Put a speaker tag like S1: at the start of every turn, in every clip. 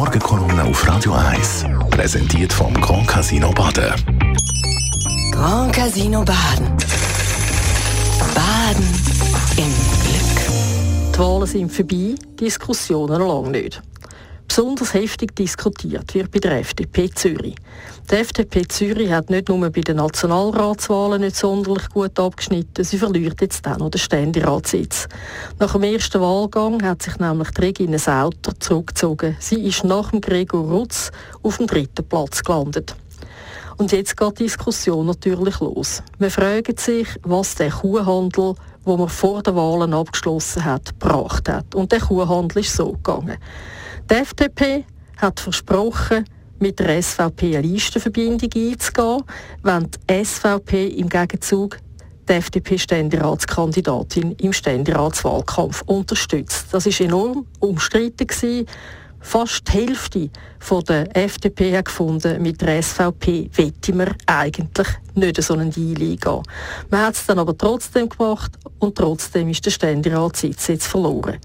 S1: Morgenkolumne auf Radio 1. Präsentiert vom Grand Casino Baden.
S2: Grand Casino Baden. Baden im Glück.
S3: Die Wahlen sind vorbei, Diskussionen noch lange nicht. Besonders heftig diskutiert wird bei der FDP Zürich. Die FDP Zürich hat nicht nur bei den Nationalratswahlen nicht sonderlich gut abgeschnitten, sie verliert jetzt auch noch den Ständeratssitz. Nach dem ersten Wahlgang hat sich nämlich die Regine Sauter zurückgezogen. Sie ist nach dem Gregor Rutz auf dem dritten Platz gelandet. Und jetzt geht die Diskussion natürlich los. Man fragt sich, was der Kuhhandel, wo man vor den Wahlen abgeschlossen hat, gebracht hat. Und der Kuhhandel ist so gegangen. Die FDP hat versprochen, mit der SVP eine Listenverbindung einzugehen, wenn die SVP im Gegenzug die FDP-Ständeratskandidatin im Ständeratswahlkampf unterstützt. Das ist enorm umstritten. Fast die Hälfte der FDP hat gefunden, mit der SVP wette man eigentlich nicht so einen Deal eingehen. Man hat es dann aber trotzdem gemacht und trotzdem ist der Ständeratssitz jetzt verloren.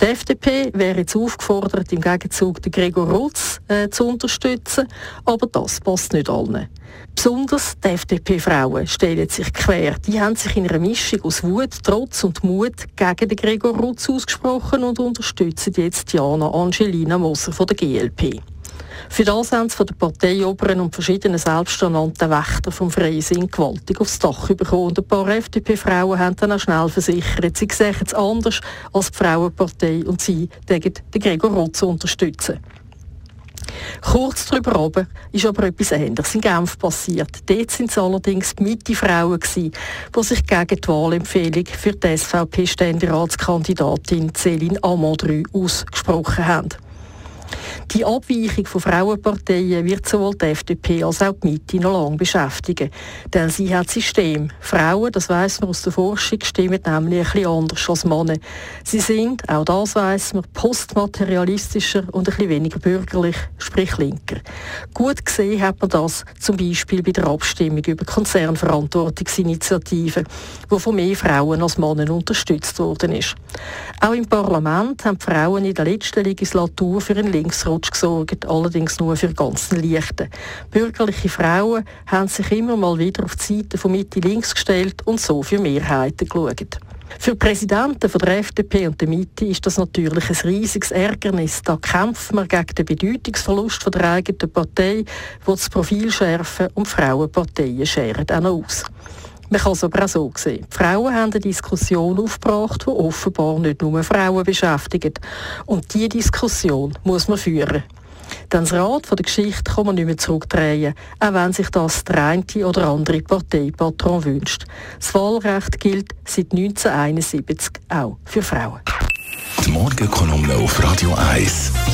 S3: Die FDP wäre jetzt aufgefordert, im Gegenzug den Gregor Rutz äh, zu unterstützen, aber das passt nicht allen. Besonders die FDP-Frauen stellen sich quer. Die haben sich in einer Mischung aus Wut, Trotz und Mut gegen den Gregor Rutz ausgesprochen und unterstützen jetzt Jana Angelina Moser von der GLP. Für das haben sie von der Parteioberen und verschiedenen selbsternannten Wächter vom Freien Sinn gewaltig aufs Dach bekommen. Und ein paar FDP-Frauen haben dann auch schnell versichert, sie sehen es anders als die Frauenpartei und sie den Gregor Rutz unterstützen. Kurz darüber oben ist aber etwas Ähnliches in Genf passiert. Dort sind es allerdings die Mitte-Frauen, die sich gegen die Wahlempfehlung für die SVP-Ständeratskandidatin Céline Amandru ausgesprochen haben. Die Abweichung von Frauenparteien wird sowohl die FDP als auch die Mitte noch lange beschäftigen. Denn sie hat System. Frauen, das weiss man aus der Forschung, stimmen nämlich ein bisschen anders als Männer. Sie sind, auch das weiss man, postmaterialistischer und ein bisschen weniger bürgerlich, sprich linker. Gut gesehen hat man das zum Beispiel bei der Abstimmung über Konzernverantwortungsinitiativen, wo von mehr Frauen als Männer unterstützt worden ist. Auch im Parlament haben die Frauen in der letzten Legislatur für einen Linksrutsch gesorgt, allerdings nur für ganz leichten. Bürgerliche Frauen haben sich immer mal wieder auf die Seite von Mitte links gestellt und so für Mehrheiten geschaut. Für die Präsidenten von der FDP und der Mitte ist das natürlich ein riesiges Ärgernis. Da kämpft man gegen den Bedeutungsverlust von der eigenen Partei, wo das Profil schärfen und Frauenparteien scheren auch noch aus. Man kann es aber auch so sehen. Die Frauen haben eine Diskussion aufgebracht, die offenbar nicht nur Frauen beschäftigt. Und diese Diskussion muss man führen. Denn das Rad der Geschichte kann man nicht mehr zurückdrehen, auch wenn sich das der eine oder andere Parteipatron wünscht. Das Wahlrecht gilt seit 1971 auch für Frauen.
S1: Die Morgenkolumne auf Radio 1.